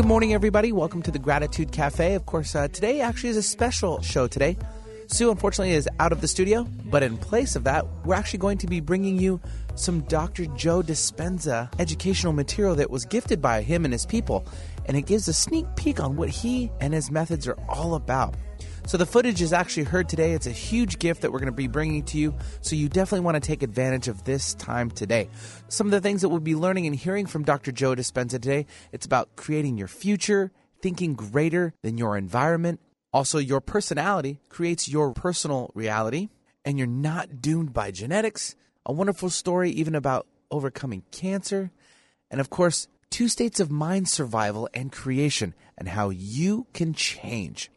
Good morning, everybody. Welcome to the Gratitude Cafe. Of course, uh, today actually is a special show today. Sue, unfortunately, is out of the studio, but in place of that, we're actually going to be bringing you some Dr. Joe Dispenza educational material that was gifted by him and his people, and it gives a sneak peek on what he and his methods are all about. So the footage is actually heard today. It's a huge gift that we're going to be bringing to you. So you definitely want to take advantage of this time today. Some of the things that we'll be learning and hearing from Dr. Joe Dispenza today, it's about creating your future, thinking greater than your environment. Also, your personality creates your personal reality, and you're not doomed by genetics. A wonderful story even about overcoming cancer. And of course, two states of mind survival and creation and how you can change.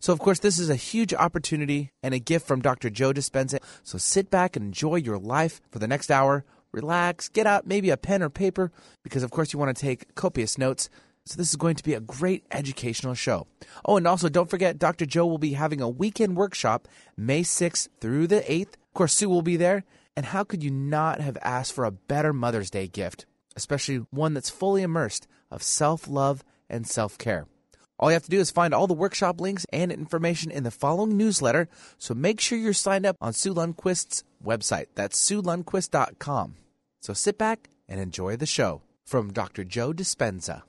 So, of course, this is a huge opportunity and a gift from Dr. Joe Dispenza. So, sit back and enjoy your life for the next hour. Relax, get out maybe a pen or paper because, of course, you want to take copious notes. So, this is going to be a great educational show. Oh, and also don't forget, Dr. Joe will be having a weekend workshop May 6th through the 8th. Of course, Sue will be there. And how could you not have asked for a better Mother's Day gift, especially one that's fully immersed of self love and self care? All you have to do is find all the workshop links and information in the following newsletter, so make sure you're signed up on Sue Lundquist's website. That's SueLundquist.com. So sit back and enjoy the show from Dr. Joe Dispenza.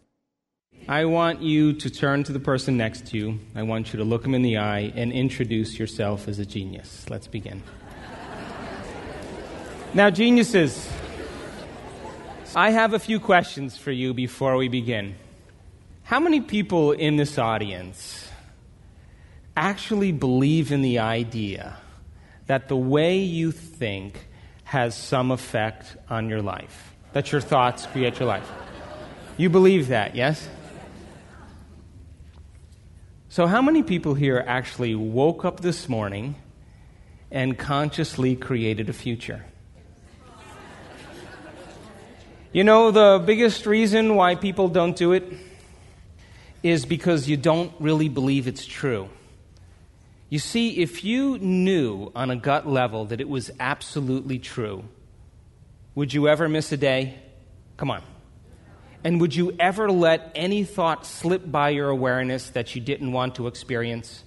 I want you to turn to the person next to you. I want you to look him in the eye and introduce yourself as a genius. Let's begin. now, geniuses, I have a few questions for you before we begin. How many people in this audience actually believe in the idea that the way you think has some effect on your life? That your thoughts create your life? You believe that, yes? So, how many people here actually woke up this morning and consciously created a future? You know, the biggest reason why people don't do it is because you don't really believe it's true. You see, if you knew on a gut level that it was absolutely true, would you ever miss a day? Come on. And would you ever let any thought slip by your awareness that you didn't want to experience?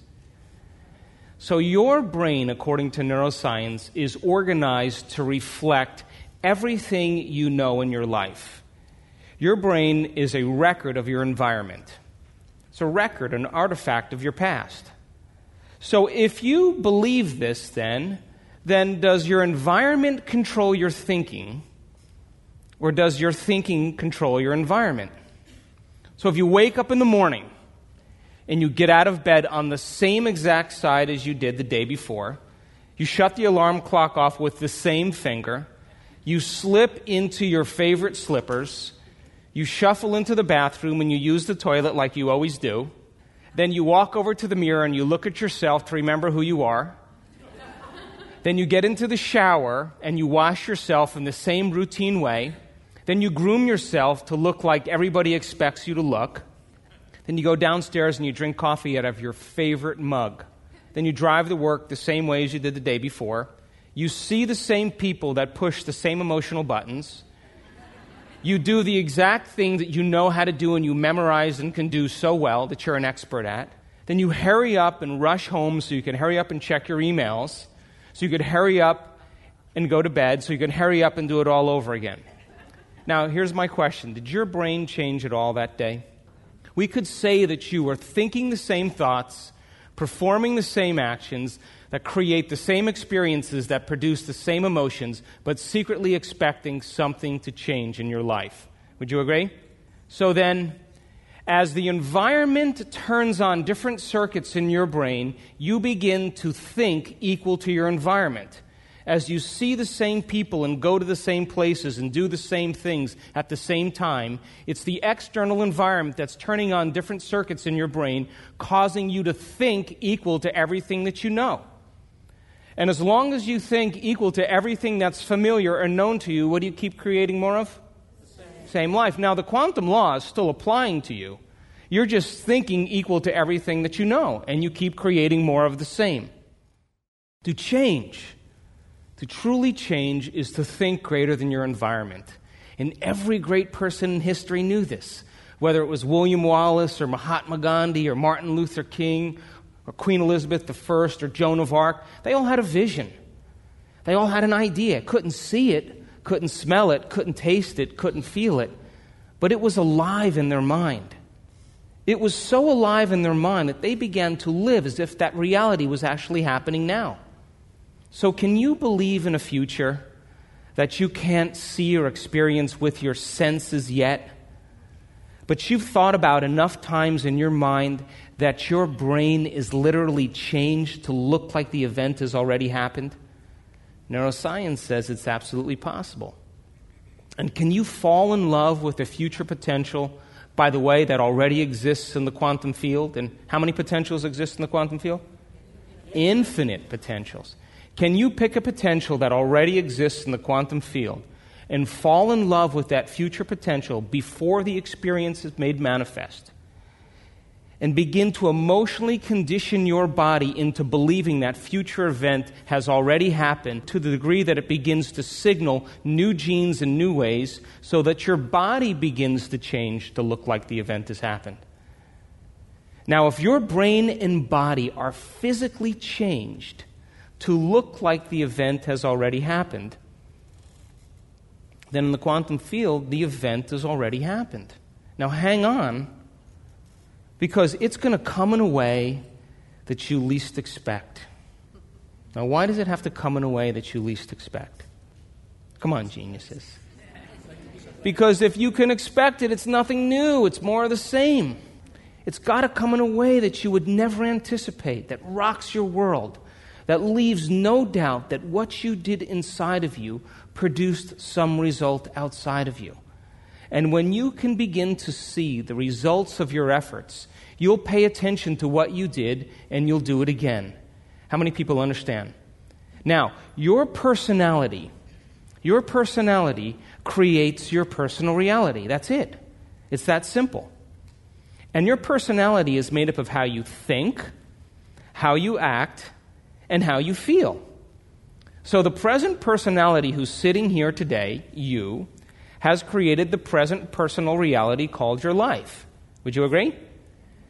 So, your brain, according to neuroscience, is organized to reflect everything you know in your life. Your brain is a record of your environment. It's a record, an artifact of your past. So if you believe this, then, then does your environment control your thinking, or does your thinking control your environment? So if you wake up in the morning and you get out of bed on the same exact side as you did the day before, you shut the alarm clock off with the same finger, you slip into your favorite slippers, you shuffle into the bathroom and you use the toilet like you always do. Then you walk over to the mirror and you look at yourself to remember who you are. then you get into the shower and you wash yourself in the same routine way. Then you groom yourself to look like everybody expects you to look. Then you go downstairs and you drink coffee out of your favorite mug. Then you drive to work the same way as you did the day before. You see the same people that push the same emotional buttons. You do the exact thing that you know how to do and you memorize and can do so well that you're an expert at. Then you hurry up and rush home so you can hurry up and check your emails, so you could hurry up and go to bed, so you can hurry up and do it all over again. Now, here's my question Did your brain change at all that day? We could say that you were thinking the same thoughts, performing the same actions, that create the same experiences, that produce the same emotions, but secretly expecting something to change in your life. Would you agree? So then, As the environment turns on different circuits in your brain, you begin to think equal to your environment. As you see the same people and go to the same places and do the same things at the same time, it's the external environment that's turning on different circuits in your brain, causing you to think equal to everything that you know. And as long as you think equal to everything that's familiar or known to you, what do you keep creating more of? Same. same life. Now, the quantum law is still applying to you. You're just thinking equal to everything that you know, and you keep creating more of the same. To change, to truly change, is to think greater than your environment. And every great person in history knew this, whether it was William Wallace or Mahatma Gandhi or Martin Luther King or Queen Elizabeth I or Joan of Arc, they all had a vision. They all had an idea. Couldn't see it, couldn't smell it, couldn't taste it, couldn't feel it, but it was alive in their mind. It was so alive in their mind that they began to live as if that reality was actually happening now. So, can you believe in a future that you can't see or experience with your senses yet? But you've thought about enough times in your mind that your brain is literally changed to look like the event has already happened? Neuroscience says it's absolutely possible. And can you fall in love with the future potential, by the way, that already exists in the quantum field? And how many potentials exist in the quantum field? Infinite potentials. Can you pick a potential that already exists in the quantum field and fall in love with that future potential before the experience is made manifest? And begin to emotionally condition your body into believing that future event has already happened to the degree that it begins to signal new genes in new ways so that your body begins to change to look like the event has happened. Now, if your brain and body are physically changed to look like the event has already happened, then in the quantum field, the event has already happened. Now, hang on because it's going to come in a way that you least expect. Now, why does it have to come in a way that you least expect? Come on, geniuses. Because if you can expect it, it's nothing new, it's more of the same. It's got to come in a way that you would never anticipate, that rocks your world, that leaves no doubt that what you did inside of you produced some result outside of you. And when you can begin to see the results of your efforts, You'll pay attention to what you did and you'll do it again. How many people understand? Now, your personality, your personality creates your personal reality. That's it. It's that simple. And your personality is made up of how you think, how you act, and how you feel. So the present personality who's sitting here today, you, has created the present personal reality called your life. Would you agree?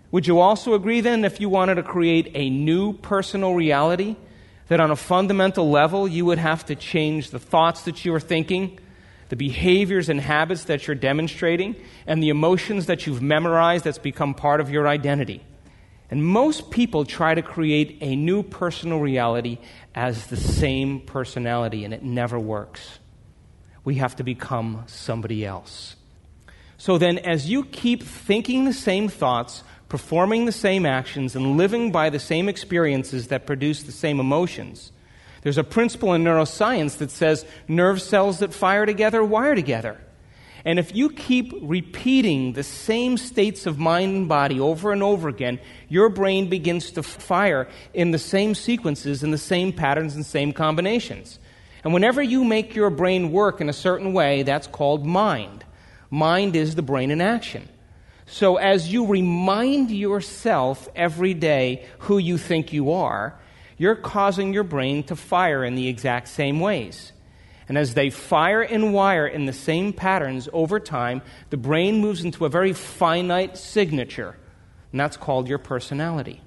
Would you also agree then, if you wanted to create a new personal reality, that on a fundamental level you would have to change the thoughts that you are thinking, the behaviors and habits that you're demonstrating, and the emotions that you've memorized that's become part of your identity? And most people try to create a new personal reality as the same personality, and it never works. We have to become somebody else. So then, as you keep thinking the same thoughts, performing the same actions and living by the same experiences that produce the same emotions. There's a principle in neuroscience that says nerve cells that fire together wire together. And if you keep repeating the same states of mind and body over and over again, your brain begins to fire in the same sequences, in the same patterns, and same combinations. And whenever you make your brain work in a certain way, that's called mind. Mind is the brain in action. So, as you remind yourself every day who you think you are, you're causing your brain to fire in the exact same ways. And as they fire and wire in the same patterns over time, the brain moves into a very finite signature, and that's called your personality.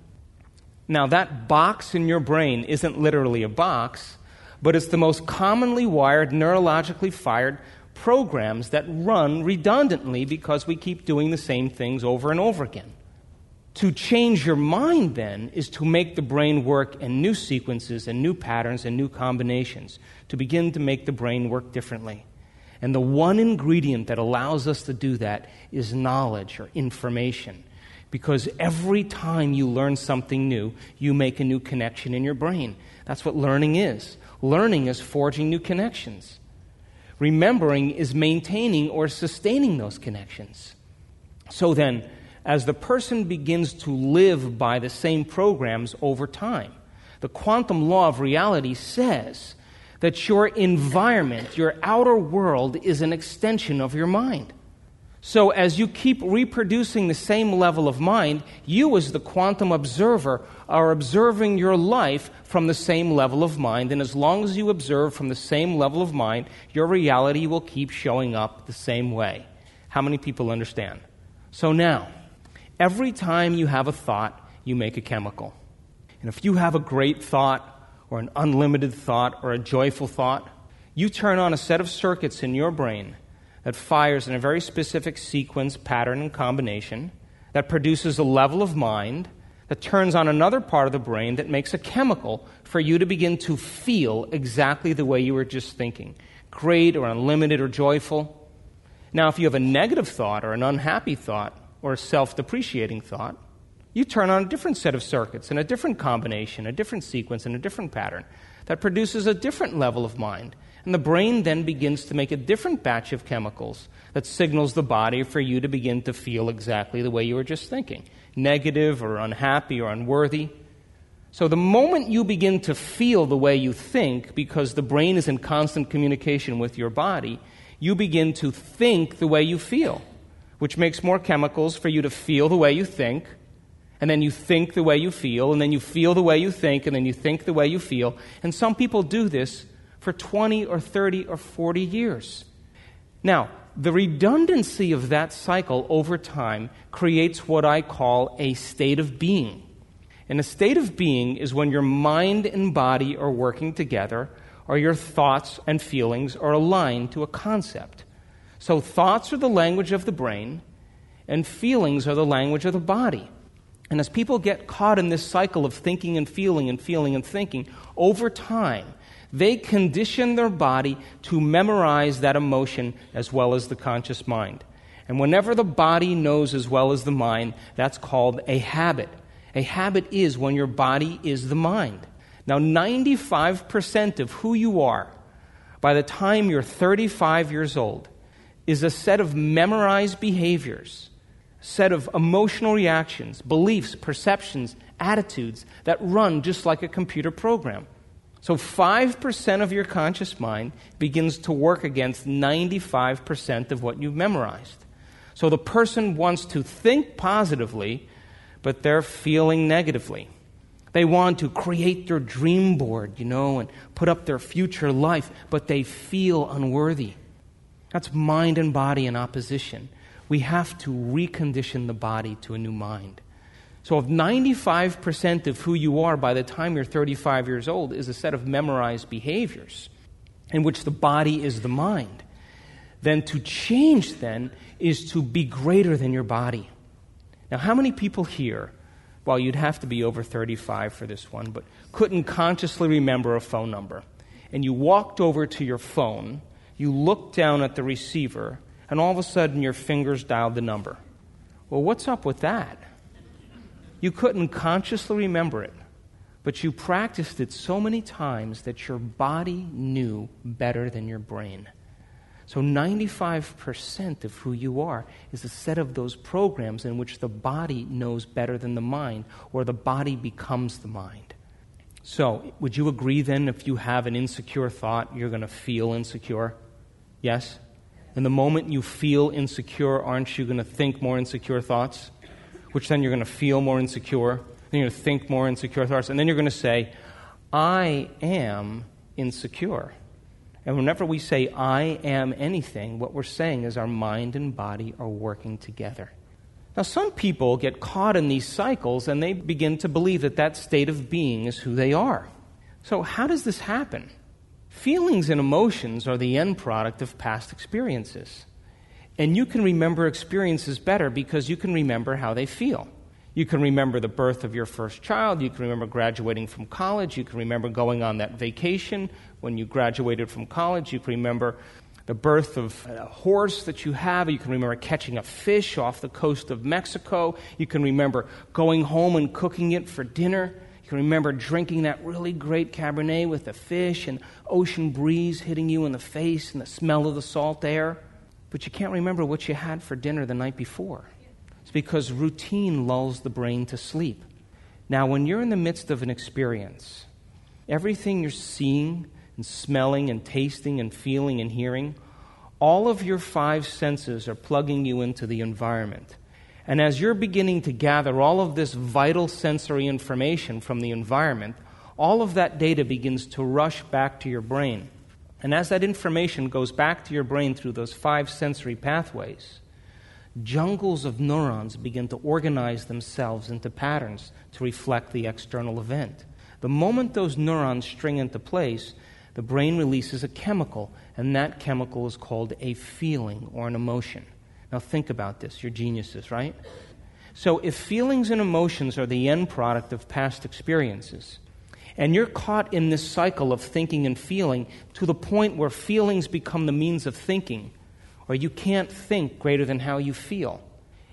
Now, that box in your brain isn't literally a box, but it's the most commonly wired, neurologically fired programs that run redundantly because we keep doing the same things over and over again. To change your mind, then, is to make the brain work in new sequences and new patterns and new combinations, to begin to make the brain work differently. And the one ingredient that allows us to do that is knowledge or information. Because every time you learn something new, you make a new connection in your brain. That's what learning is. Learning is forging new connections. Remembering is maintaining or sustaining those connections. So then, as the person begins to live by the same programs over time, the quantum law of reality says that your environment, your outer world, is an extension of your mind. So, as you keep reproducing the same level of mind, you, as the quantum observer, are observing your life from the same level of mind. And as long as you observe from the same level of mind, your reality will keep showing up the same way. How many people understand? So, now, every time you have a thought, you make a chemical. And if you have a great thought, or an unlimited thought, or a joyful thought, you turn on a set of circuits in your brain that fires in a very specific sequence, pattern, and combination that produces a level of mind that turns on another part of the brain that makes a chemical for you to begin to feel exactly the way you were just thinking great or unlimited or joyful. Now, if you have a negative thought or an unhappy thought or a self depreciating thought, you turn on a different set of circuits and a different combination, a different sequence, and a different pattern that produces a different level of mind and the brain then begins to make a different batch of chemicals that signals the body for you to begin to feel exactly the way you were just thinking negative or unhappy or unworthy. So, the moment you begin to feel the way you think, because the brain is in constant communication with your body, you begin to think the way you feel, which makes more chemicals for you to feel the way you think. And then you think the way you feel, and then you feel the way you think, and then you think the way you feel. And some people do this for 20 or 30 or 40 years. Now, the redundancy of that cycle over time creates what I call a state of being. And a state of being is when your mind and body are working together, or your thoughts and feelings are aligned to a concept. So, thoughts are the language of the brain, and feelings are the language of the body. And as people get caught in this cycle of thinking and feeling and feeling and thinking, over time, they condition their body to memorize that emotion as well as the conscious mind. And whenever the body knows as well as the mind, that's called a habit. A habit is when your body is the mind. Now, 95% of who you are by the time you're 35 years old is a set of memorized behaviors, set of emotional reactions, beliefs, perceptions, attitudes that run just like a computer program. So 5% of your conscious mind begins to work against 95% of what you've memorized. So the person wants to think positively, but they're feeling negatively. They want to create their dream board, you know, and put up their future life, but they feel unworthy. That's mind and body in opposition. We have to recondition the body to a new mind. So, if 95% of who you are by the time you're 35 years old is a set of memorized behaviors in which the body is the mind, then to change then is to be greater than your body. Now, how many people here, well, you'd have to be over 35 for this one, but couldn't consciously remember a phone number? And you walked over to your phone, you looked down at the receiver, and all of a sudden your fingers dialed the number. Well, what's up with that? You couldn't consciously remember it, but you practiced it so many times that your body knew better than your brain. So 95% of who you are is a set of those programs in which the body knows better than the mind, or the body becomes the mind. So, would you agree then if you have an insecure thought, you're going to feel insecure? Yes? And the moment you feel insecure, aren't you going to think more insecure thoughts? which then you're going to feel more insecure, then you're going to think more insecure thoughts, and then you're going to say, I am insecure. And whenever we say, I am anything, what we're saying is our mind and body are working together. Now, some people get caught in these cycles and they begin to believe that that state of being is who they are. So, how does this happen? Feelings and emotions are the end product of past experiences. And you can remember experiences better because you can remember how they feel. You can remember the birth of your first child. You can remember graduating from college. You can remember going on that vacation when you graduated from college. You can remember the birth of a horse that you have. You can remember catching a fish off the coast of Mexico. You can remember going home and cooking it for dinner. You can remember drinking that really great Cabernet with the fish and ocean breeze hitting you in the face and the smell of the salt air. But you can't remember what you had for dinner the night before. It's because routine lulls the brain to sleep. Now, when you're in the midst of an experience, everything you're seeing and smelling and tasting and feeling and hearing, all of your five senses are plugging you into the environment. And as you're beginning to gather all of this vital sensory information from the environment, all of that data begins to rush back to your brain. And as that information goes back to your brain through those five sensory pathways, jungles of neurons begin to organize themselves into patterns to reflect the external event. The moment those neurons string into place, the brain releases a chemical, and that chemical is called a feeling or an emotion. Now, think about this. You're geniuses, right? So, if feelings and emotions are the end product of past experiences, and you're caught in this cycle of thinking and feeling to the point where feelings become the means of thinking, or you can't think greater than how you feel.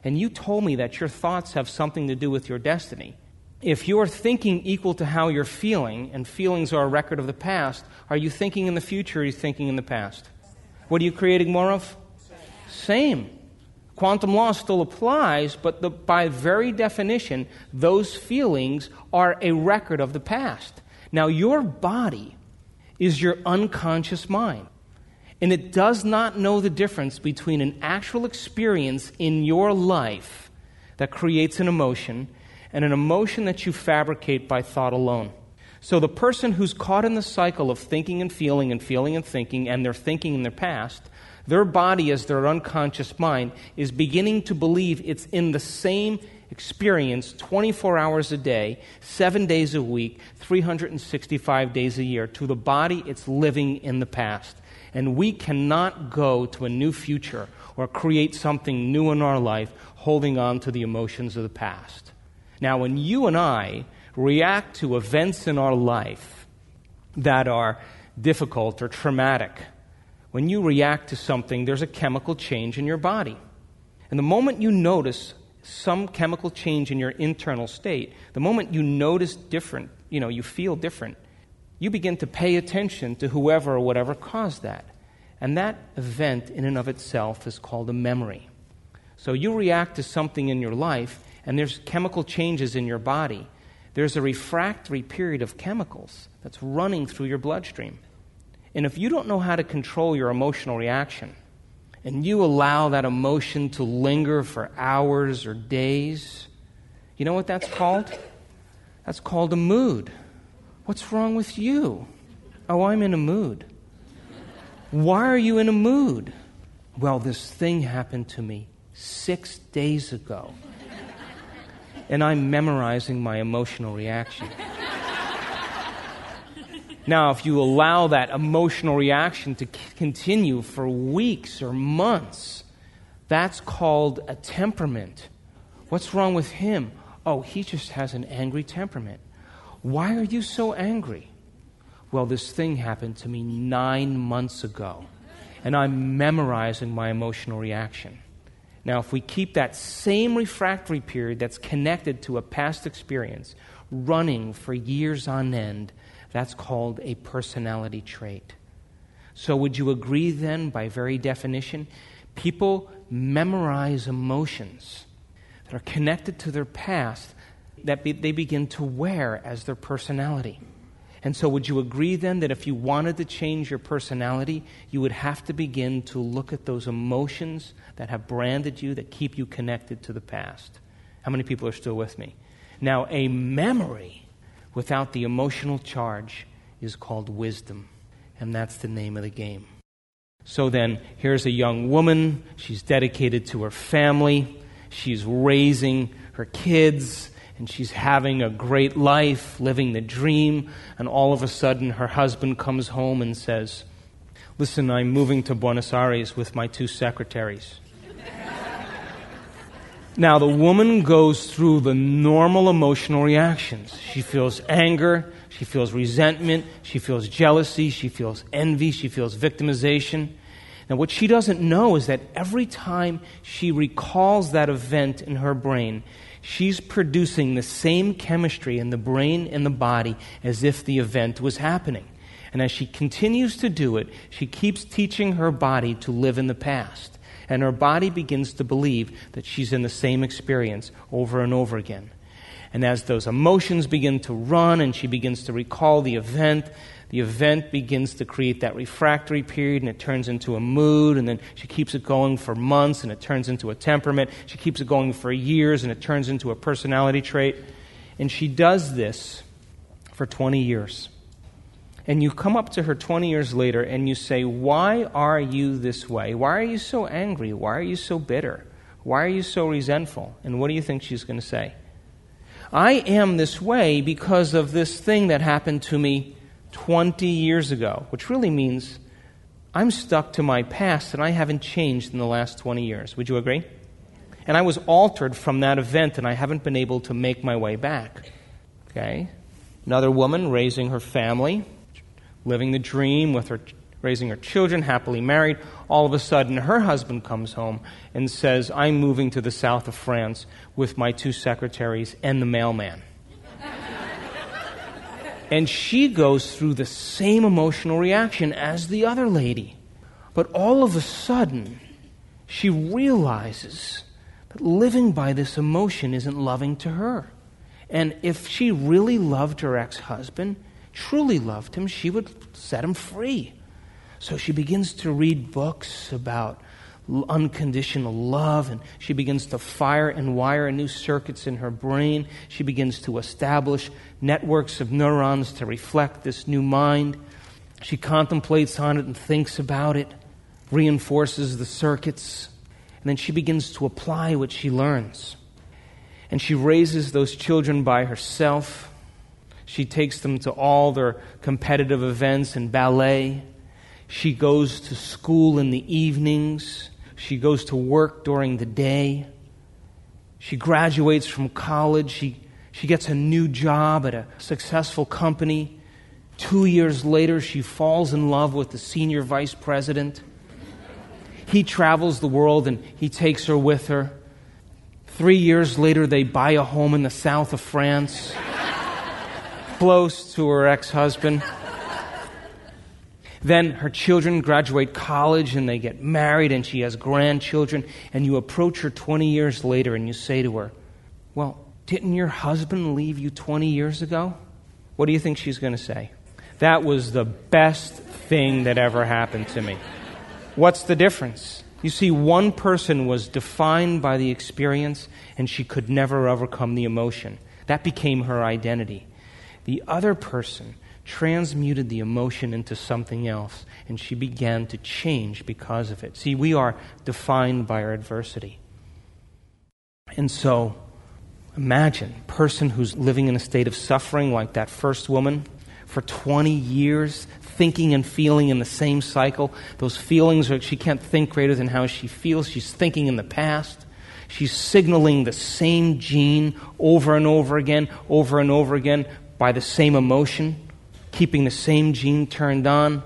And you told me that your thoughts have something to do with your destiny. If you're thinking equal to how you're feeling, and feelings are a record of the past, are you thinking in the future or are you thinking in the past? What are you creating more of? Same. Quantum law still applies, but the, by very definition, those feelings are a record of the past. Now, your body is your unconscious mind, and it does not know the difference between an actual experience in your life that creates an emotion and an emotion that you fabricate by thought alone. So, the person who's caught in the cycle of thinking and feeling and feeling and thinking, and they're thinking in their past, their body, as their unconscious mind, is beginning to believe it's in the same experience 24 hours a day, seven days a week, 365 days a year. To the body, it's living in the past. And we cannot go to a new future or create something new in our life holding on to the emotions of the past. Now, when you and I react to events in our life that are difficult or traumatic, when you react to something, there's a chemical change in your body. And the moment you notice some chemical change in your internal state, the moment you notice different, you know, you feel different, you begin to pay attention to whoever or whatever caused that. And that event, in and of itself, is called a memory. So you react to something in your life, and there's chemical changes in your body. There's a refractory period of chemicals that's running through your bloodstream. And if you don't know how to control your emotional reaction, and you allow that emotion to linger for hours or days, you know what that's called? That's called a mood. What's wrong with you? Oh, I'm in a mood. Why are you in a mood? Well, this thing happened to me six days ago, and I'm memorizing my emotional reaction. Now, if you allow that emotional reaction to continue for weeks or months, that's called a temperament. What's wrong with him? Oh, he just has an angry temperament. Why are you so angry? Well, this thing happened to me nine months ago, and I'm memorizing my emotional reaction. Now, if we keep that same refractory period that's connected to a past experience running for years on end, that's called a personality trait. So, would you agree then, by very definition, people memorize emotions that are connected to their past that be, they begin to wear as their personality? And so, would you agree then that if you wanted to change your personality, you would have to begin to look at those emotions that have branded you, that keep you connected to the past? How many people are still with me? Now, a memory without the emotional charge is called wisdom. And that's the name of the game. So then, here's a young woman. She's dedicated to her family. She's raising her kids, and she's having a great life, living the dream. And all of a sudden, her husband comes home and says, Listen, I'm moving to Buenos Aires with my two secretaries. Now, the woman goes through the normal emotional reactions. She feels anger, she feels resentment, she feels jealousy, she feels envy, she feels victimization. Now, what she doesn't know is that every time she recalls that event in her brain, she's producing the same chemistry in the brain and the body as if the event was happening. And as she continues to do it, she keeps teaching her body to live in the past. And her body begins to believe that she's in the same experience over and over again. And as those emotions begin to run and she begins to recall the event, the event begins to create that refractory period and it turns into a mood, and then she keeps it going for months and it turns into a temperament. She keeps it going for years and it turns into a personality trait. And she does this for 20 years. And you come up to her 20 years later and you say, Why are you this way? Why are you so angry? Why are you so bitter? Why are you so resentful? And what do you think she's going to say? I am this way because of this thing that happened to me 20 years ago, which really means I'm stuck to my past and I haven't changed in the last 20 years. Would you agree? And I was altered from that event and I haven't been able to make my way back. Okay? Another woman raising her family, living the dream with her raising her children, happily married. All of a sudden, her husband comes home and says, I'm moving to the south of France with my two secretaries and the mailman. And she goes through the same emotional reaction as the other lady. But all of a sudden, she realizes that living by this emotion isn't loving to her. And if she really loved her ex husband, truly loved him, she would set him free. So she begins to read books about unconditional love, and she begins to fire and wire new circuits in her brain. She begins to establish networks of neurons to reflect this new mind. She contemplates on it and thinks about it, reinforces the circuits, and then she begins to apply what she learns. And she raises those children by herself. She takes them to all their competitive events and ballet. She goes to school in the evenings. She goes to work during the day. She graduates from college. She, she gets a new job at a successful company. Two years later, she falls in love with the senior vice president. He travels the world and he takes her with her. Three years later, they buy a home in the south of France, close to her ex husband. Then her children graduate college and they get married and she has grandchildren. And you approach her 20 years later and you say to her, Well, didn't your husband leave you 20 years ago? What do you think she's going to say? That was the best thing that ever happened to me. What's the difference? You see, one person was defined by the experience and she could never overcome the emotion. That became her identity. The other person transmuted the emotion into something else, and she began to change because of it. See, we are defined by our adversity. And so, imagine a person who's living in a state of suffering like that first woman for 20 years, thinking and feeling in the same cycle. Those feelings are, she can't think greater than how she feels. She's thinking in the past. She's signaling the same gene over and over again, over and over again by the same emotion keeping the same gene turned on.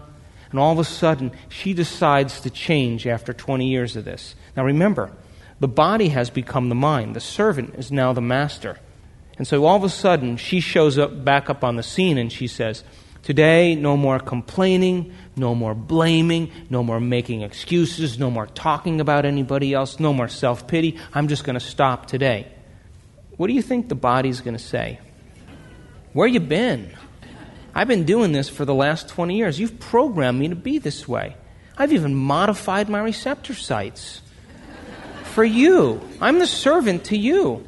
And all of a sudden, she decides to change after 20 years of this. Now remember, the body has become the mind, the servant is now the master. And so all of a sudden, she shows up back up on the scene and she says, Today, no more complaining, no more blaming, no more making excuses, no more talking about anybody else, no more self pity. I'm just going to stop today. What do you think the body's going to say? Where you been? I've been doing this for the last 20 years. You've programmed me to be this way. I've even modified my receptor sites for you. I'm the servant to you.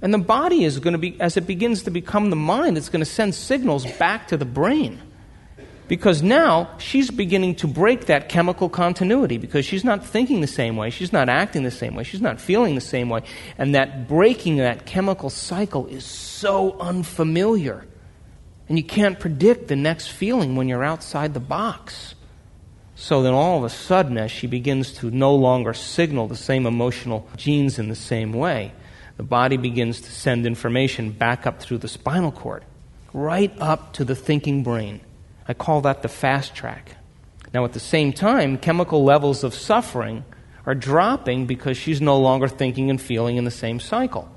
And the body is going to be, as it begins to become the mind, it's going to send signals back to the brain. Because now she's beginning to break that chemical continuity because she's not thinking the same way, she's not acting the same way, she's not feeling the same way. And that breaking that chemical cycle is so unfamiliar. And you can't predict the next feeling when you're outside the box. So then, all of a sudden, as she begins to no longer signal the same emotional genes in the same way, the body begins to send information back up through the spinal cord, right up to the thinking brain. I call that the fast track. Now, at the same time, chemical levels of suffering are dropping because she's no longer thinking and feeling in the same cycle.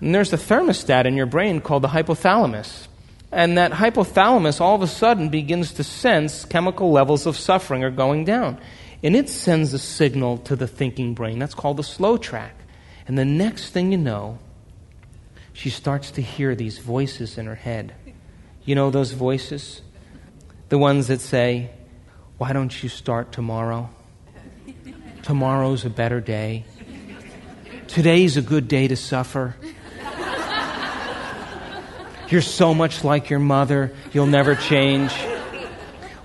And there's a thermostat in your brain called the hypothalamus. And that hypothalamus all of a sudden begins to sense chemical levels of suffering are going down. And it sends a signal to the thinking brain. That's called the slow track. And the next thing you know, she starts to hear these voices in her head. You know those voices? The ones that say, Why don't you start tomorrow? Tomorrow's a better day. Today's a good day to suffer. You're so much like your mother, you'll never change.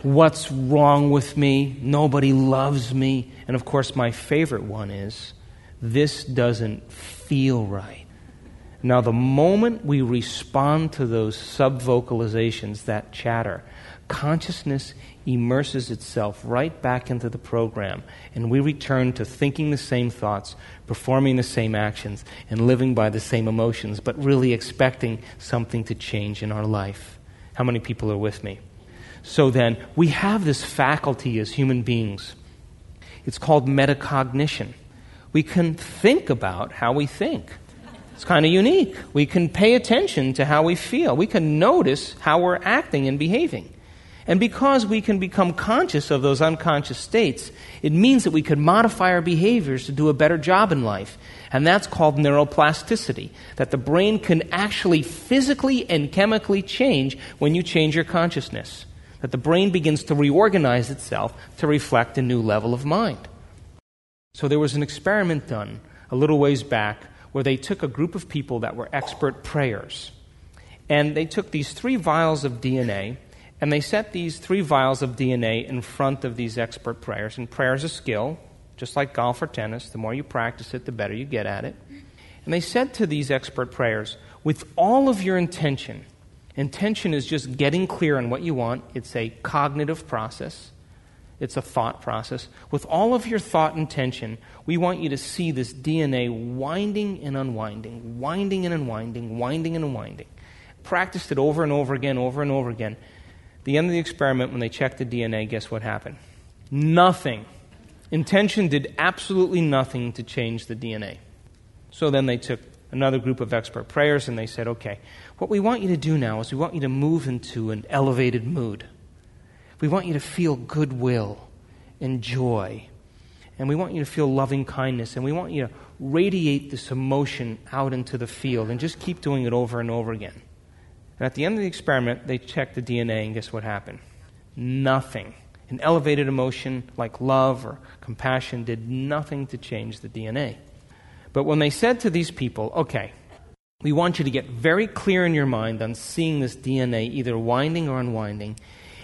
What's wrong with me? Nobody loves me. And of course, my favorite one is this doesn't feel right. Now, the moment we respond to those sub vocalizations, that chatter, consciousness immerses itself right back into the program, and we return to thinking the same thoughts, performing the same actions, and living by the same emotions, but really expecting something to change in our life. How many people are with me? So then, we have this faculty as human beings. It's called metacognition. We can think about how we think. It's kind of unique. We can pay attention to how we feel. We can notice how we're acting and behaving. And because we can become conscious of those unconscious states, it means that we can modify our behaviors to do a better job in life. And that's called neuroplasticity, that the brain can actually physically and chemically change when you change your consciousness. That the brain begins to reorganize itself to reflect a new level of mind. So there was an experiment done a little ways back where they took a group of people that were expert prayers. And they took these three vials of DNA and they set these three vials of DNA in front of these expert prayers. And prayer is a skill, just like golf or tennis. The more you practice it, the better you get at it. And they said to these expert prayers, with all of your intention, intention is just getting clear on what you want, it's a cognitive process. It's a thought process. With all of your thought intention, we want you to see this DNA winding and unwinding, winding and unwinding, winding and unwinding. Practiced it over and over again, over and over again. The end of the experiment, when they checked the DNA, guess what happened? Nothing. Intention did absolutely nothing to change the DNA. So then they took another group of expert prayers and they said, okay, what we want you to do now is we want you to move into an elevated mood. We want you to feel goodwill and joy. And we want you to feel loving kindness. And we want you to radiate this emotion out into the field and just keep doing it over and over again. And at the end of the experiment, they checked the DNA, and guess what happened? Nothing. An elevated emotion like love or compassion did nothing to change the DNA. But when they said to these people, okay, we want you to get very clear in your mind on seeing this DNA either winding or unwinding,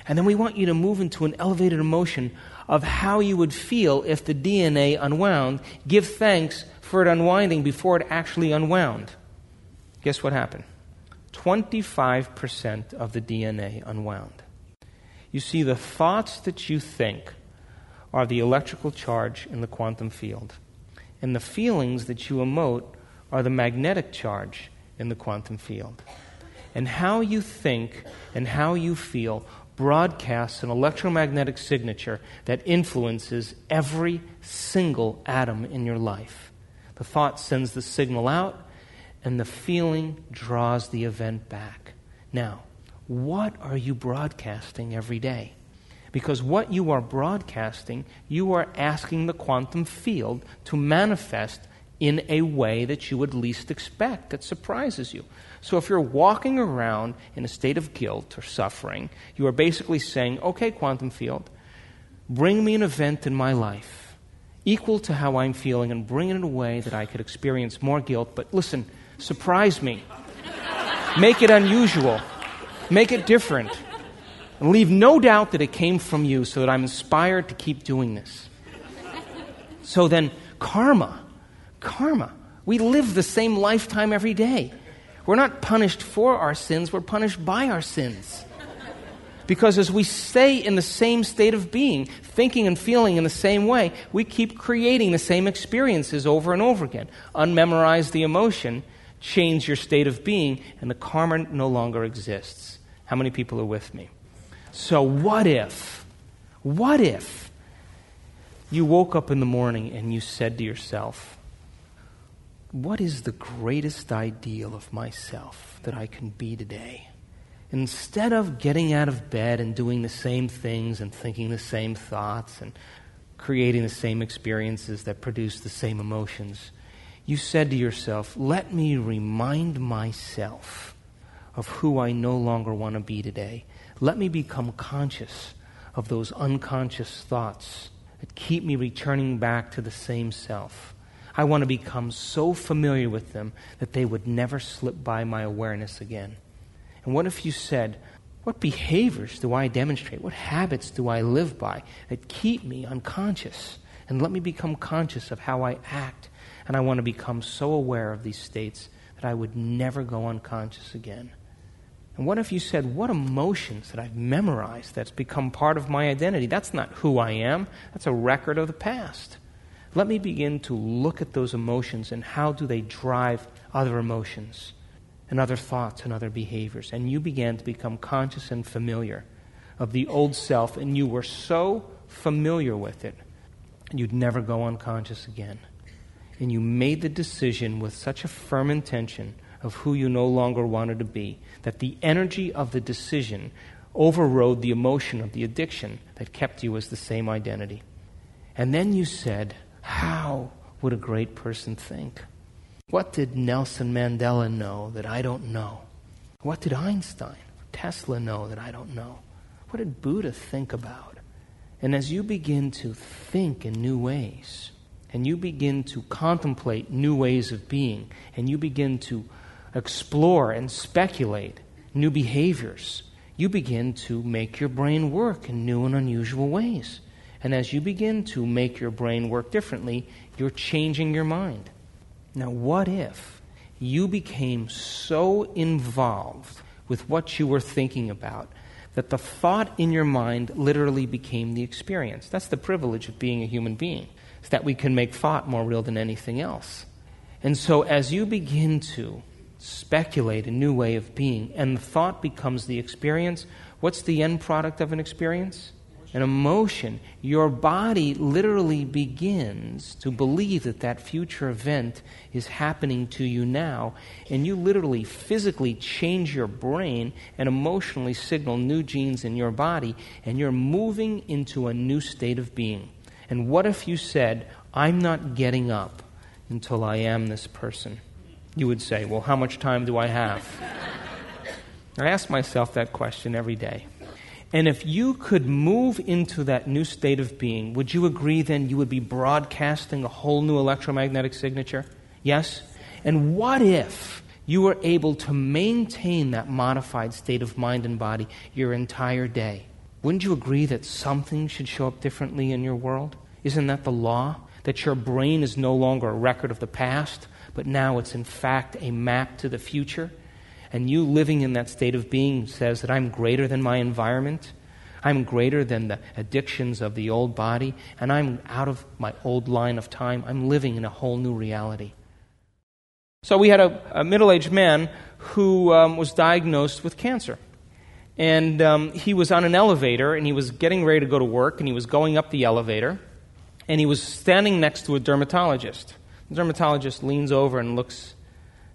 and then we want you to move into an elevated emotion of how you would feel if the DNA unwound. Give thanks for it unwinding before it actually unwound. Guess what happened? 25% of the DNA unwound. You see, the thoughts that you think are the electrical charge in the quantum field, and the feelings that you emote are the magnetic charge in the quantum field. And how you think and how you feel broadcasts an electromagnetic signature that influences every single atom in your life. The thought sends the signal out, and the feeling draws the event back. Now, what are you broadcasting every day? Because what you are broadcasting, you are asking the quantum field to manifest in a way that you would least expect, that surprises you. So if you're walking around in a state of guilt or suffering, you are basically saying, okay, quantum field, bring me an event in my life equal to how I'm feeling and bring it in a way that I could experience more guilt. But listen, surprise me. Make it unusual. Make it different. And leave no doubt that it came from you so that I'm inspired to keep doing this. So then, karma. Karma. We live the same lifetime every day. We're not punished for our sins, we're punished by our sins. Because as we stay in the same state of being, thinking and feeling in the same way, we keep creating the same experiences over and over again. Unmemorize the emotion, change your state of being, and the karma no longer exists. How many people are with me? So, what if, What if you woke up in the morning and you said to yourself, What is the greatest ideal of myself that I can be today? Instead of getting out of bed and doing the same things and thinking the same thoughts and creating the same experiences that produce the same emotions, you said to yourself, Let me remind myself of who I no longer want to be today. Let me become conscious of those unconscious thoughts that keep me returning back to the same self. I want to become so familiar with them that they would never slip by my awareness again. And what if you said, What behaviors do I demonstrate? What habits do I live by that keep me unconscious? And let me become conscious of how I act. And I want to become so aware of these states that I would never go unconscious again. And what if you said, What emotions that I've memorized that's become part of my identity? That's not who I am, that's a record of the past. Let me begin to look at those emotions and how do they drive other emotions and other thoughts and other behaviors. And you began to become conscious and familiar of the old self, and you were so familiar with it, and you'd never go unconscious again. And you made the decision with such a firm intention of who you no longer wanted to be, that the energy of the decision overrode the emotion of the addiction that kept you as the same identity. And then you said, How would a great person think? What did Nelson Mandela know that I don't know? What did Einstein, Tesla know that I don't know? What did Buddha think about? And as you begin to think in new ways, and you begin to contemplate new ways of being, and you begin to explore and speculate new behaviors, you begin to make your brain work in new and unusual ways. And as you begin to make your brain work differently, you're changing your mind. Now, what if you became so involved with what you were thinking about that the thought in your mind literally became the experience? That's the privilege of being a human being, is that we can make thought more real than anything else. And so, as you begin to speculate a new way of being, and the thought becomes the experience. What's the end product of an experience? An emotion. Your body literally begins to believe that that future event is happening to you now, and you literally physically change your brain and emotionally signal new genes in your body, and you're moving into a new state of being. And what if you said, I'm not getting up until I am this person? you would say, Well, how much time do I have? I ask myself that question every day. And if you could move into that new state of being, would you agree then you would be broadcasting a whole new electromagnetic signature? Yes? And what if you were able to maintain that modified state of mind and body your entire day? Wouldn't you agree that something should show up differently in your world? Isn't that the law? That your brain is no longer a record of the past, but now it's in fact a map to the future. And you living in that state of being says that I'm greater than my environment. I'm greater than the addictions of the old body, and I'm out of my old line of time. I'm living in a whole new reality. So, we had a, a middle aged man who um, was diagnosed with cancer. And um, he was on an elevator, and he was getting ready to go to work, and he was going up the elevator, and he was standing next to a dermatologist. The dermatologist leans over and looks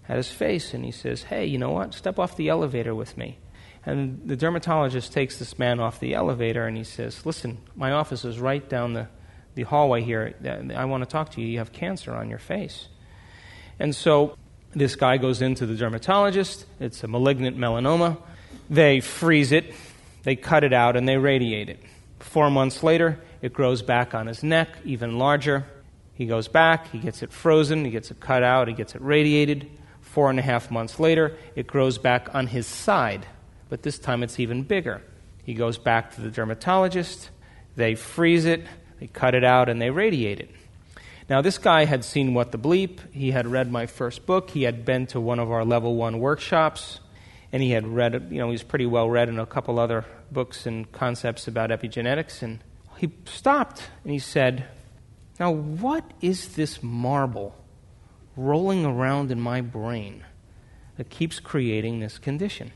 at his face and he says, Hey, you know what? Step off the elevator with me. And the dermatologist takes this man off the elevator and he says, Listen, my office is right down the, the hallway here. I want to talk to you. You have cancer on your face. And so this guy goes into the dermatologist. It's a malignant melanoma. They freeze it, they cut it out, and they radiate it. Four months later, it grows back on his neck, even larger. He goes back, he gets it frozen, he gets it cut out, he gets it radiated. Four and a half months later, it grows back on his side, but this time it's even bigger. He goes back to the dermatologist, they freeze it, they cut it out, and they radiate it. Now, this guy had seen What the Bleep, he had read my first book, he had been to one of our level one workshops, and he had read, you know, he's pretty well read in a couple other books and concepts about epigenetics, and he stopped and he said, now, what is this marble rolling around in my brain that keeps creating this condition?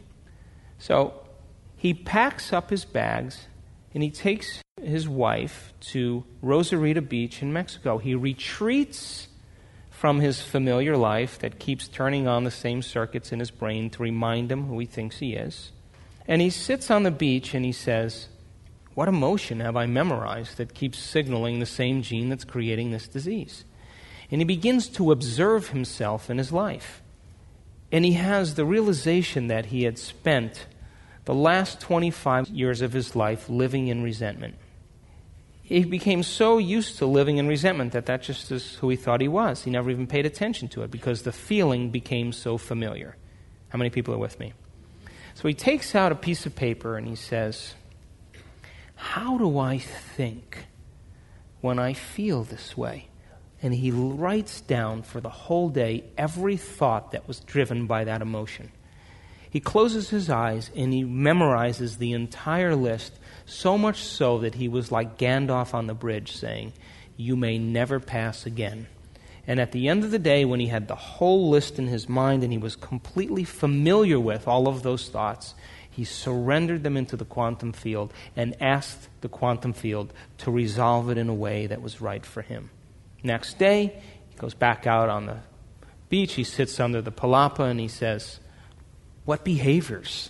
So he packs up his bags and he takes his wife to Rosarito Beach in Mexico. He retreats from his familiar life that keeps turning on the same circuits in his brain to remind him who he thinks he is. And he sits on the beach and he says, What emotion have I memorized that keeps signaling the same gene that's creating this disease? And he begins to observe himself in his life. And he has the realization that he had spent the last 25 years of his life living in resentment. He became so used to living in resentment that that just is who he thought he was. He never even paid attention to it because the feeling became so familiar. How many people are with me? So he takes out a piece of paper and he says, How do I think when I feel this way? And he writes down for the whole day every thought that was driven by that emotion. He closes his eyes and he memorizes the entire list, so much so that he was like Gandalf on the bridge saying, You may never pass again. And at the end of the day, when he had the whole list in his mind and he was completely familiar with all of those thoughts, he surrendered them into the quantum field and asked the quantum field to resolve it in a way that was right for him. Next day, he goes back out on the beach. He sits under the palapa and he says, what behaviors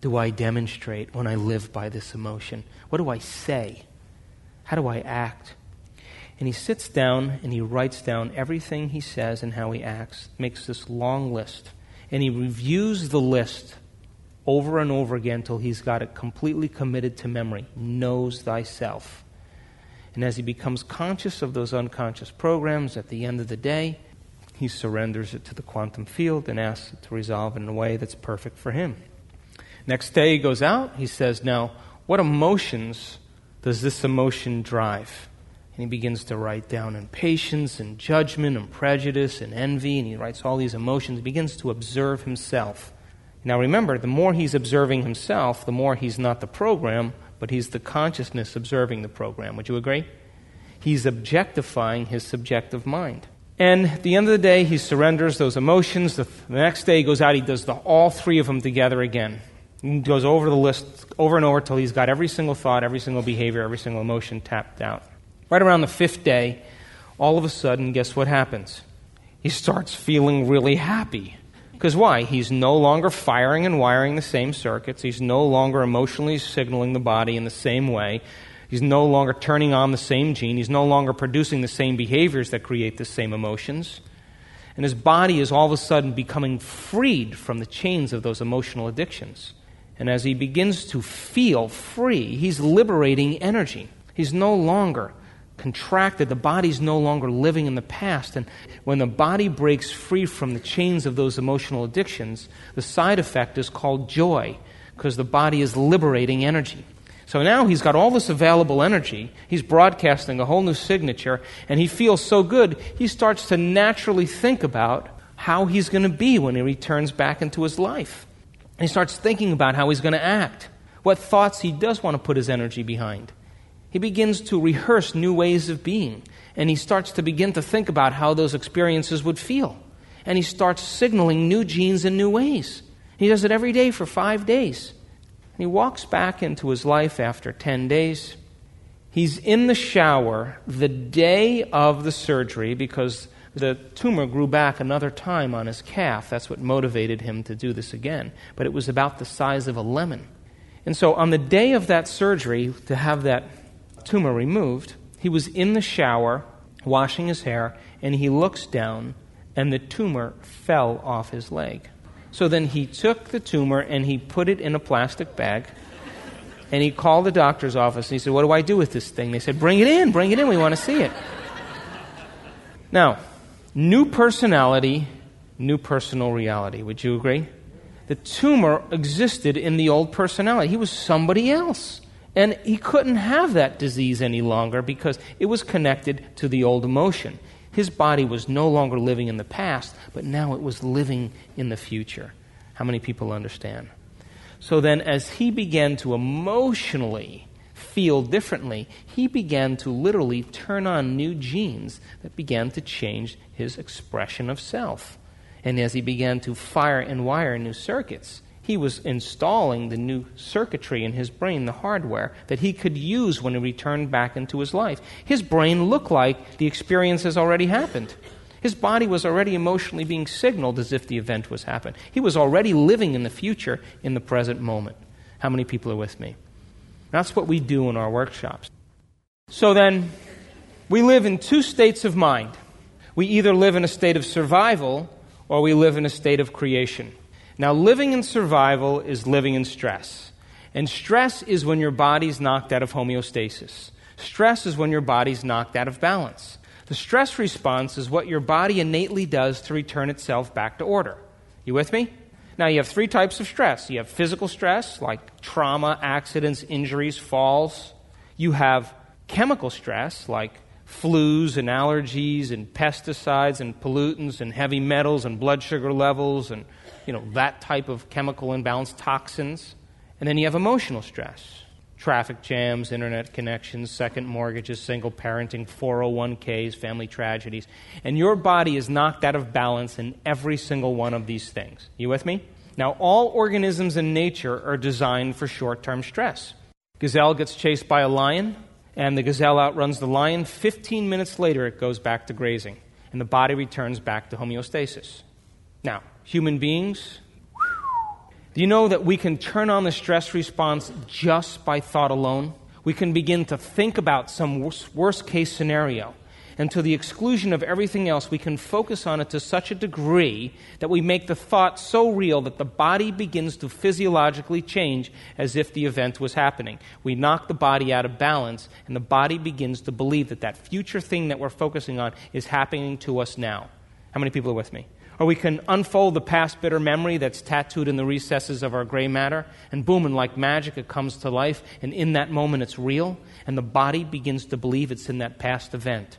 do I demonstrate when I live by this emotion? What do I say? How do I act? And he sits down and he writes down everything he says and how he acts, makes this long list. And he reviews the list over and over again till he's got it completely committed to memory. Knows thyself. And as he becomes conscious of those unconscious programs at the end of the day, he surrenders it to the quantum field and asks it to resolve in a way that's perfect for him. Next day he goes out, he says, Now, what emotions does this emotion drive? And he begins to write down impatience and judgment and prejudice and envy, and he writes all these emotions. He begins to observe himself. Now remember, the more he's observing himself, the more he's not the program, but he's the consciousness observing the program. Would you agree? He's objectifying his subjective mind. And at the end of the day, he surrenders those emotions. The, the next day, he goes out, he does the, all three of them together again. Goes over the list over and over until he's got every single thought, every single behavior, every single emotion tapped out. Right around the fifth day, all of a sudden, guess what happens? He starts feeling really happy. Because why? He's no longer firing and wiring the same circuits. He's no longer emotionally signaling the body in the same way. He's no longer turning on the same gene. He's no longer producing the same behaviors that create the same emotions. And his body is all of a sudden becoming freed from the chains of those emotional addictions. And as he begins to feel free, he's liberating energy. He's no longer contracted. The body's no longer living in the past. And when the body breaks free from the chains of those emotional addictions, the side effect is called joy because the body is liberating energy. So now he's got all this available energy. He's broadcasting a whole new signature, and he feels so good, he starts to naturally think about how he's going to be when he returns back into his life. And he starts thinking about how he's going to act, what thoughts he does want to put his energy behind. He begins to rehearse new ways of being, and he starts to begin to think about how those experiences would feel. And he starts signaling new genes in new ways. He does it every day for five days. And he walks back into his life after 10 days. He's in the shower the day of the surgery because the tumor grew back another time on his calf. That's what motivated him to do this again. But it was about the size of a lemon. And so on the day of that surgery, to have that tumor removed, he was in the shower washing his hair, and he looks down, and the tumor fell off his leg. So then he took the tumor and he put it in a plastic bag. And he called the doctor's office and he said, What do I do with this thing? They said, Bring it in, bring it in, we want to see it. Now, new personality, new personal reality. Would you agree? The tumor existed in the old personality. He was somebody else. And he couldn't have that disease any longer because it was connected to the old emotion. His body was no longer living in the past, but now it was living in the future. How many people understand? So then, as he began to emotionally feel differently, he began to literally turn on new genes that began to change his expression of self. And as he began to fire and wire new circuits, He was installing the new circuitry in his brain, the hardware, that he could use when he returned back into his life. His brain looked like the experience has already happened. His body was already emotionally being signaled as if the event was happening. He was already living in the future in the present moment. How many people are with me? That's what we do in our workshops. So then, we live in two states of mind. We either live in a state of survival or we live in a state of creation. Now, living in survival is living in stress. And stress is when your body's knocked out of homeostasis. Stress is when your body's knocked out of balance. The stress response is what your body innately does to return itself back to order. You with me? Now, you have three types of stress. You have physical stress, like trauma, accidents, injuries, falls. You have chemical stress, like flus and allergies and pesticides and pollutants and heavy metals and blood sugar levels and you know that type of chemical imbalance toxins. And then you have emotional stress traffic jams, internet connections, second mortgages, single parenting, 401ks, family tragedies. And your body is knocked out of balance in every single one of these things. You with me? Now, all organisms in nature are designed for short term stress. Gazelle gets chased by a lion, and the gazelle outruns the lion. 15 minutes later, it goes back to grazing, and the body returns back to homeostasis. Now, human beings, do you know that we can turn on the stress response just by thought alone? We can begin to think about some worst case scenario. And to the exclusion of everything else, we can focus on it to such a degree that we make the thought so real that the body begins to physiologically change as if the event was happening. We knock the body out of balance, and the body begins to believe that that future thing that we're focusing on is happening to us now. How many people are with me? Or we can unfold the past bitter memory that's tattooed in the recesses of our gray matter, and boom, and like magic, it comes to life, and in that moment it's real, and the body begins to believe it's in that past event.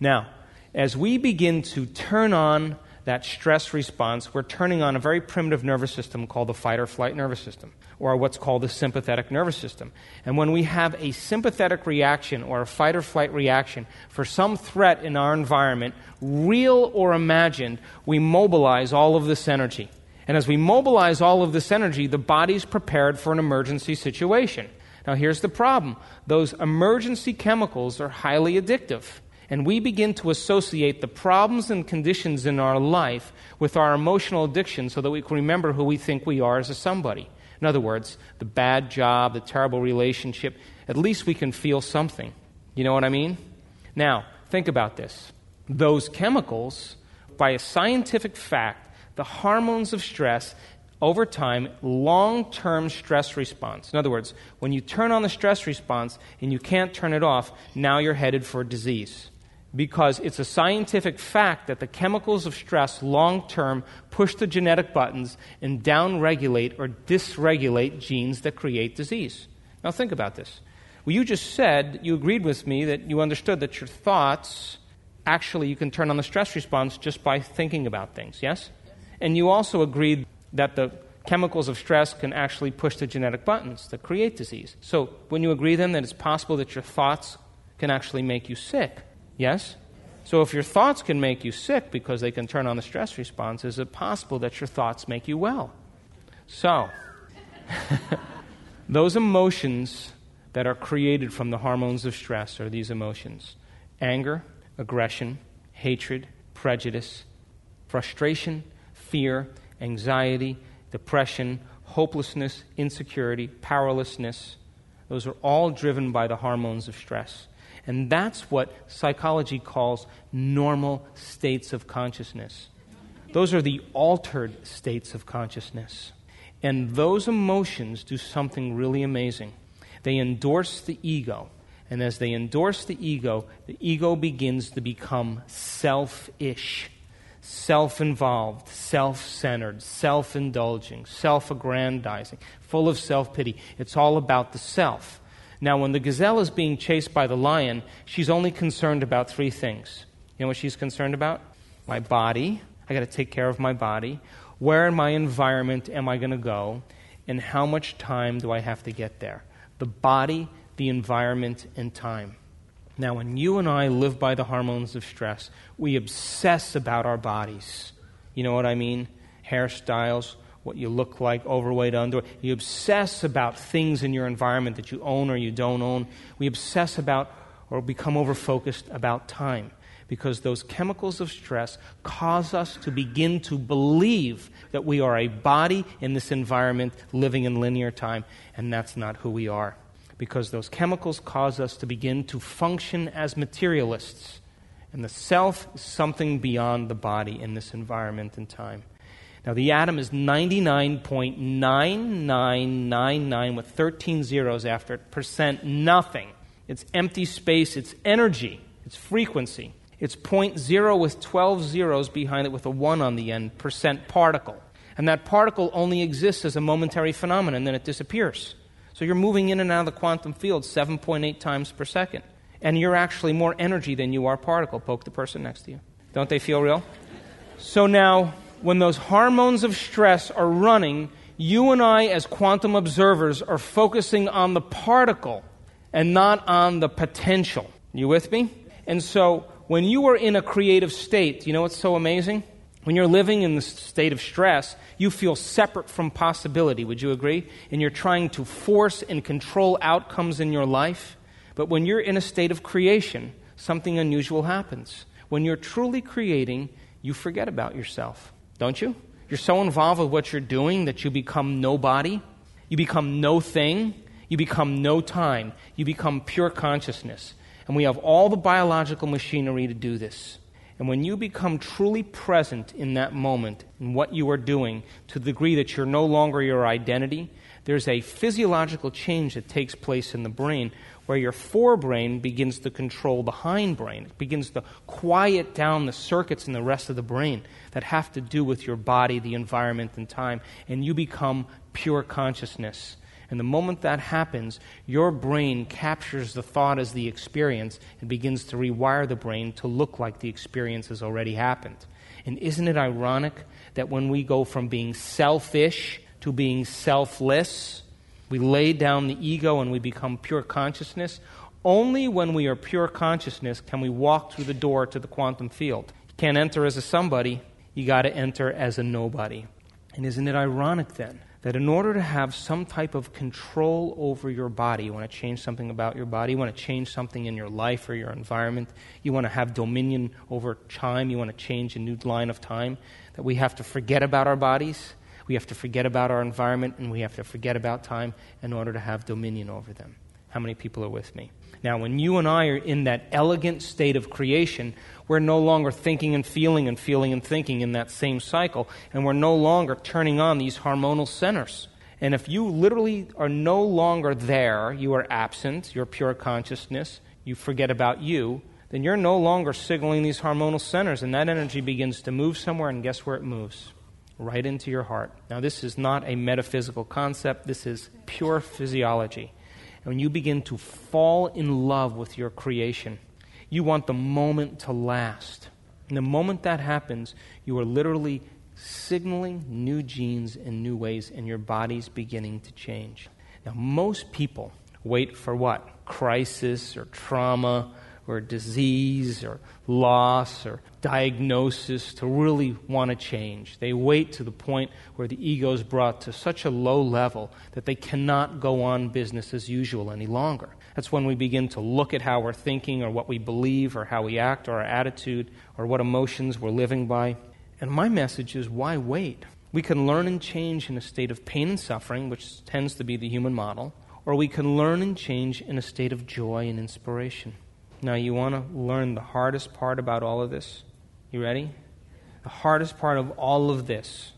Now, as we begin to turn on that stress response, we're turning on a very primitive nervous system called the fight or flight nervous system, or what's called the sympathetic nervous system. And when we have a sympathetic reaction or a fight or flight reaction for some threat in our environment, real or imagined, we mobilize all of this energy. And as we mobilize all of this energy, the body's prepared for an emergency situation. Now, here's the problem those emergency chemicals are highly addictive and we begin to associate the problems and conditions in our life with our emotional addiction so that we can remember who we think we are as a somebody. In other words, the bad job, the terrible relationship, at least we can feel something. You know what I mean? Now, think about this. Those chemicals, by a scientific fact, the hormones of stress, over time, long term stress response. In other words, when you turn on the stress response and you can't turn it off, now you're headed for disease because it's a scientific fact that the chemicals of stress long term push the genetic buttons and downregulate or dysregulate genes that create disease. Now, think about this. Well, you just said, you agreed with me that you understood that your thoughts actually you can turn on the stress response just by thinking about things, yes? And you also agreed that the chemicals of stress can actually push the genetic buttons that create disease. So, when you agree then that it's possible that your thoughts can actually make you sick, Yes? So if your thoughts can make you sick because they can turn on the stress response, is it possible that your thoughts make you well? So, those emotions that are created from the hormones of stress are these emotions anger, aggression, hatred, prejudice, frustration, fear, anxiety, depression, hopelessness, insecurity, powerlessness. Those are all driven by the hormones of stress. And that's what psychology calls normal states of consciousness. Those are the altered states of consciousness. And those emotions do something really amazing. They endorse the ego. And as they endorse the ego, the ego begins to become selfish, self involved, self centered, self indulging, self aggrandizing, full of self pity. It's all about the self. Now, when the gazelle is being chased by the lion, she's only concerned about three things. You know what she's concerned about? My body. I got to take care of my body. Where in my environment am I going to go? And how much time do I have to get there? The body, the environment, and time. Now, when you and I live by the hormones of stress, we obsess about our bodies. You know what I mean? Hairstyles, what you look like, overweight, underweight. You obsess about things in your environment that you own or you don't own. We obsess about or become overfocused about time because those chemicals of stress cause us to begin to believe that we are a body in this environment living in linear time, and that's not who we are. Because those chemicals cause us to begin to function as materialists. And the self is something beyond the body in this environment and time. Now, the atom is 99.9999 with 13 zeros after it, percent nothing. It's empty space, it's energy, it's frequency. It's point zero with 12 zeros behind it with a 1 on the end, percent particle. And that particle only exists as a momentary phenomenon, then it disappears. So you're moving in and out of the quantum field 7.8 times per second. And you're actually more energy than you are particle. Poke the person next to you. Don't they feel real? So now, when those hormones of stress are running, you and I, as quantum observers, are focusing on the particle and not on the potential. You with me? And so when you are in a creative state, you know what's so amazing? When you're living in the state of stress, you feel separate from possibility. Would you agree? And you're trying to force and control outcomes in your life. But when you're in a state of creation, something unusual happens. When you're truly creating, you forget about yourself, don't you? You're so involved with what you're doing that you become nobody. You become no thing. You become no time. You become pure consciousness. And we have all the biological machinery to do this. And when you become truly present in that moment, in what you are doing, to the degree that you're no longer your identity, there's a physiological change that takes place in the brain where your forebrain begins to control the hindbrain. It begins to quiet down the circuits in the rest of the brain that have to do with your body, the environment, and time, and you become pure consciousness. And the moment that happens, your brain captures the thought as the experience and begins to rewire the brain to look like the experience has already happened. And isn't it ironic that when we go from being selfish to being selfless, we lay down the ego and we become pure consciousness? Only when we are pure consciousness can we walk through the door to the quantum field. You can't enter as a somebody, you got to enter as a nobody. And isn't it ironic then that in order to have some type of control over your body, you want to change something about your body, you want to change something in your life or your environment, you want to have dominion over time, you want to change a new line of time, that we have to forget about our bodies, we have to forget about our environment, and we have to forget about time in order to have dominion over them. How many people are with me? Now, when you and I are in that elegant state of creation, we're no longer thinking and feeling and feeling and thinking in that same cycle, and we're no longer turning on these hormonal centers. And if you literally are no longer there, you are absent, you're pure consciousness, you forget about you, then you're no longer signaling these hormonal centers, and that energy begins to move somewhere, and guess where it moves? Right into your heart. Now, this is not a metaphysical concept, this is pure physiology. And when you begin to fall in love with your creation, you want the moment to last. And the moment that happens, you are literally signaling new genes in new ways, and your body's beginning to change. Now, most people wait for what? Crisis or trauma or disease or loss or diagnosis to really want to change. They wait to the point where the ego is brought to such a low level that they cannot go on business as usual any longer. That's when we begin to look at how we're thinking or what we believe or how we act or our attitude or what emotions we're living by. And my message is why wait? We can learn and change in a state of pain and suffering, which tends to be the human model, or we can learn and change in a state of joy and inspiration. Now, you want to learn the hardest part about all of this? You ready? The hardest part of all of this,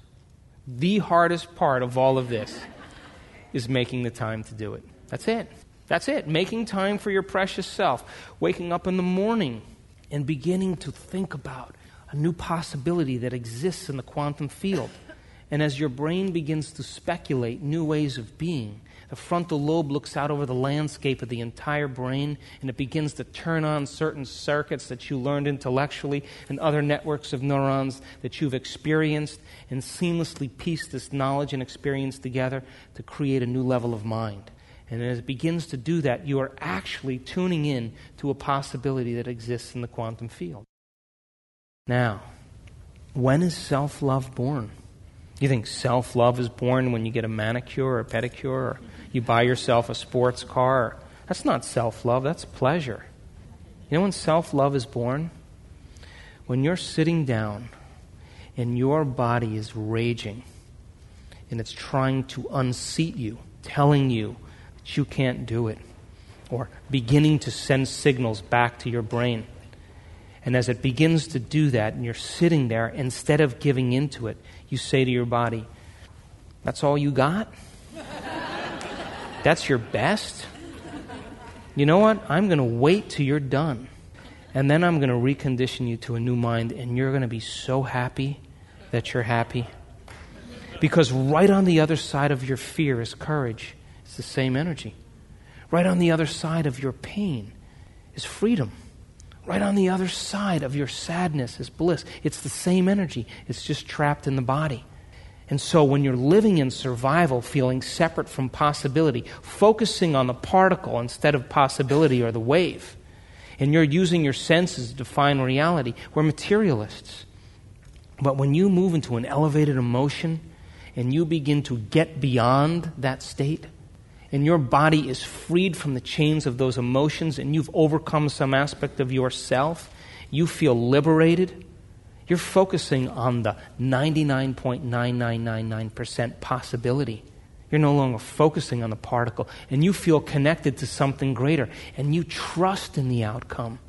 the hardest part of all of this, is making the time to do it. That's it. That's it. Making time for your precious self. Waking up in the morning and beginning to think about a new possibility that exists in the quantum field. And as your brain begins to speculate new ways of being, the frontal lobe looks out over the landscape of the entire brain and it begins to turn on certain circuits that you learned intellectually and other networks of neurons that you've experienced and seamlessly piece this knowledge and experience together to create a new level of mind. And as it begins to do that, you are actually tuning in to a possibility that exists in the quantum field. Now, when is self love born? You think self love is born when you get a manicure or a pedicure or you buy yourself a sports car? That's not self love, that's pleasure. You know when self love is born? When you're sitting down and your body is raging and it's trying to unseat you, telling you that you can't do it, or beginning to send signals back to your brain. And as it begins to do that, and you're sitting there, instead of giving into it, you say to your body, That's all you got? That's your best? You know what? I'm going to wait till you're done. And then I'm going to recondition you to a new mind, and you're going to be so happy that you're happy. Because right on the other side of your fear is courage. It's the same energy. Right on the other side of your pain is freedom. Right on the other side of your sadness is bliss. It's the same energy, it's just trapped in the body. And so, when you're living in survival, feeling separate from possibility, focusing on the particle instead of possibility or the wave, and you're using your senses to define reality, we're materialists. But when you move into an elevated emotion and you begin to get beyond that state, and your body is freed from the chains of those emotions and you've overcome some aspect of yourself, you feel liberated. You're focusing on the 99.9999% possibility. You're no longer focusing on the particle, and you feel connected to something greater, and you trust in the outcome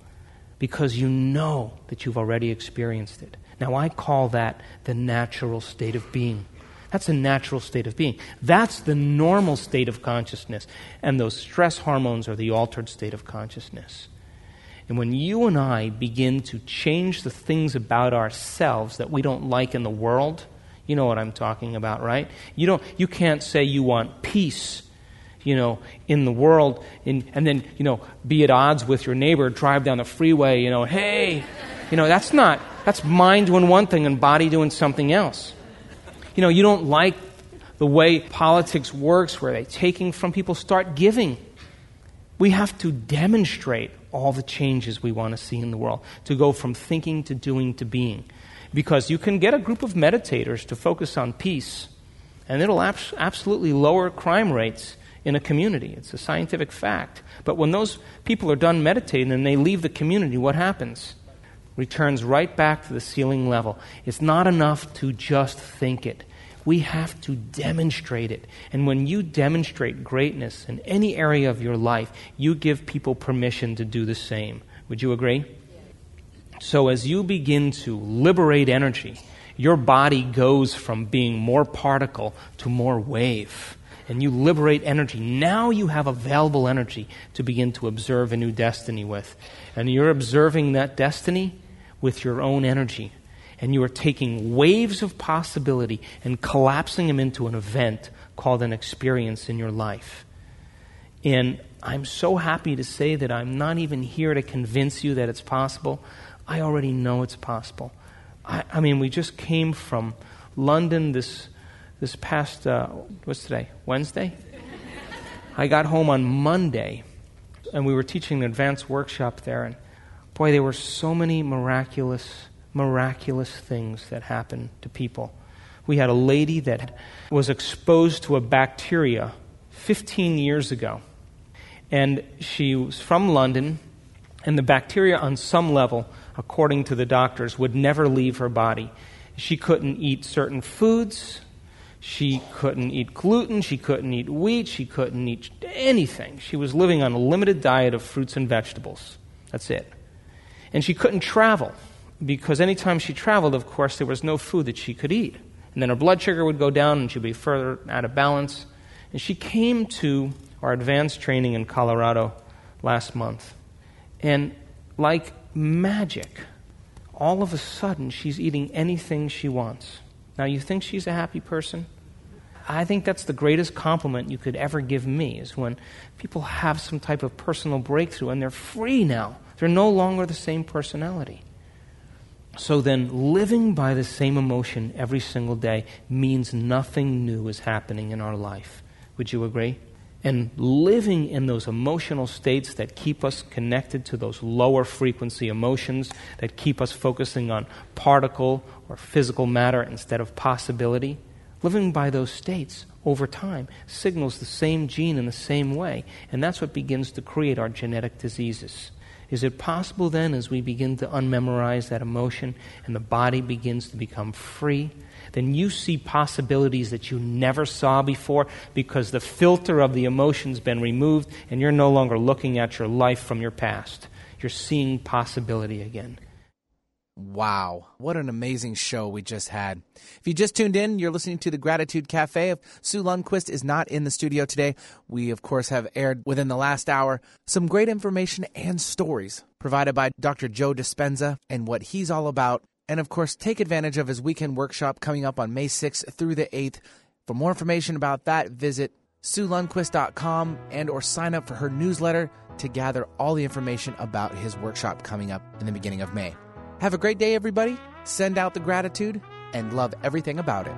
because you know that you've already experienced it. Now, I call that the natural state of being. That's a natural state of being. That's the normal state of consciousness. And those stress hormones are the altered state of consciousness. And when you and I begin to change the things about ourselves that we don't like in the world, you know what I'm talking about, right? You, don't, you can't say you want peace you know, in the world, and, and then, you know, be at odds with your neighbor, drive down the freeway, you know, hey, you know, that's not, that's mind doing one thing and body doing something else you know, you don't like the way politics works, where they're taking from people, start giving. We have to demonstrate all the changes we want to see in the world, to go from thinking to doing to being. Because you can get a group of meditators to focus on peace, and it'll abs- absolutely lower crime rates in a community. It's a scientific fact. But when those people are done meditating and they leave the community, what happens? returns right back to the ceiling level. It's not enough to just think it. We have to demonstrate it. And when you demonstrate greatness in any area of your life, you give people permission to do the same. Would you agree? So, as you begin to liberate energy, your body goes from being more particle to more wave. And you liberate energy. Now you have available energy to begin to observe a new destiny with. And you're observing that destiny with your own energy. And you are taking waves of possibility and collapsing them into an event called an experience in your life. And I'm so happy to say that I'm not even here to convince you that it's possible. I already know it's possible. I, I mean, we just came from London this, this past, uh, what's today? Wednesday? I got home on Monday, and we were teaching an advanced workshop there. And Boy, there were so many miraculous, miraculous things that happen to people. We had a lady that was exposed to a bacteria 15 years ago. And she was from London, and the bacteria, on some level, according to the doctors, would never leave her body. She couldn't eat certain foods. She couldn't eat gluten. She couldn't eat wheat. She couldn't eat anything. She was living on a limited diet of fruits and vegetables. That's it. And she couldn't travel because anytime she traveled, of course, there was no food that she could eat. And then her blood sugar would go down and she'd be further out of balance. And she came to our advanced training in Colorado last month. And like magic, all of a sudden, she's eating anything she wants. Now, you think she's a happy person? I think that's the greatest compliment you could ever give me is when people have some type of personal breakthrough and they're free now they're no longer the same personality. So then, living by the same emotion every single day means nothing new is happening in our life. Would you agree? And living in those emotional states that keep us connected to those lower frequency emotions, that keep us focusing on particle or physical matter instead of possibility, living by those states over time signals the same gene in the same way. And that's what begins to create our genetic diseases. Is it possible then, as we begin to unmemorize that emotion and the body begins to become free, then you see possibilities that you never saw before because the filter of the emotion's been removed and you're no longer looking at your life from your past. You're seeing possibility again. Wow, what an amazing show we just had. If you just tuned in, you're listening to the Gratitude Cafe. Of Sue Lundquist is not in the studio today. We, of course, have aired within the last hour some great information and stories provided by Dr. Joe Dispenza and what he's all about. And, of course, take advantage of his weekend workshop coming up on May 6th through the 8th. For more information about that, visit SueLundquist.com and or sign up for her newsletter to gather all the information about his workshop coming up in the beginning of May. Have a great day, everybody. Send out the gratitude and love everything about it.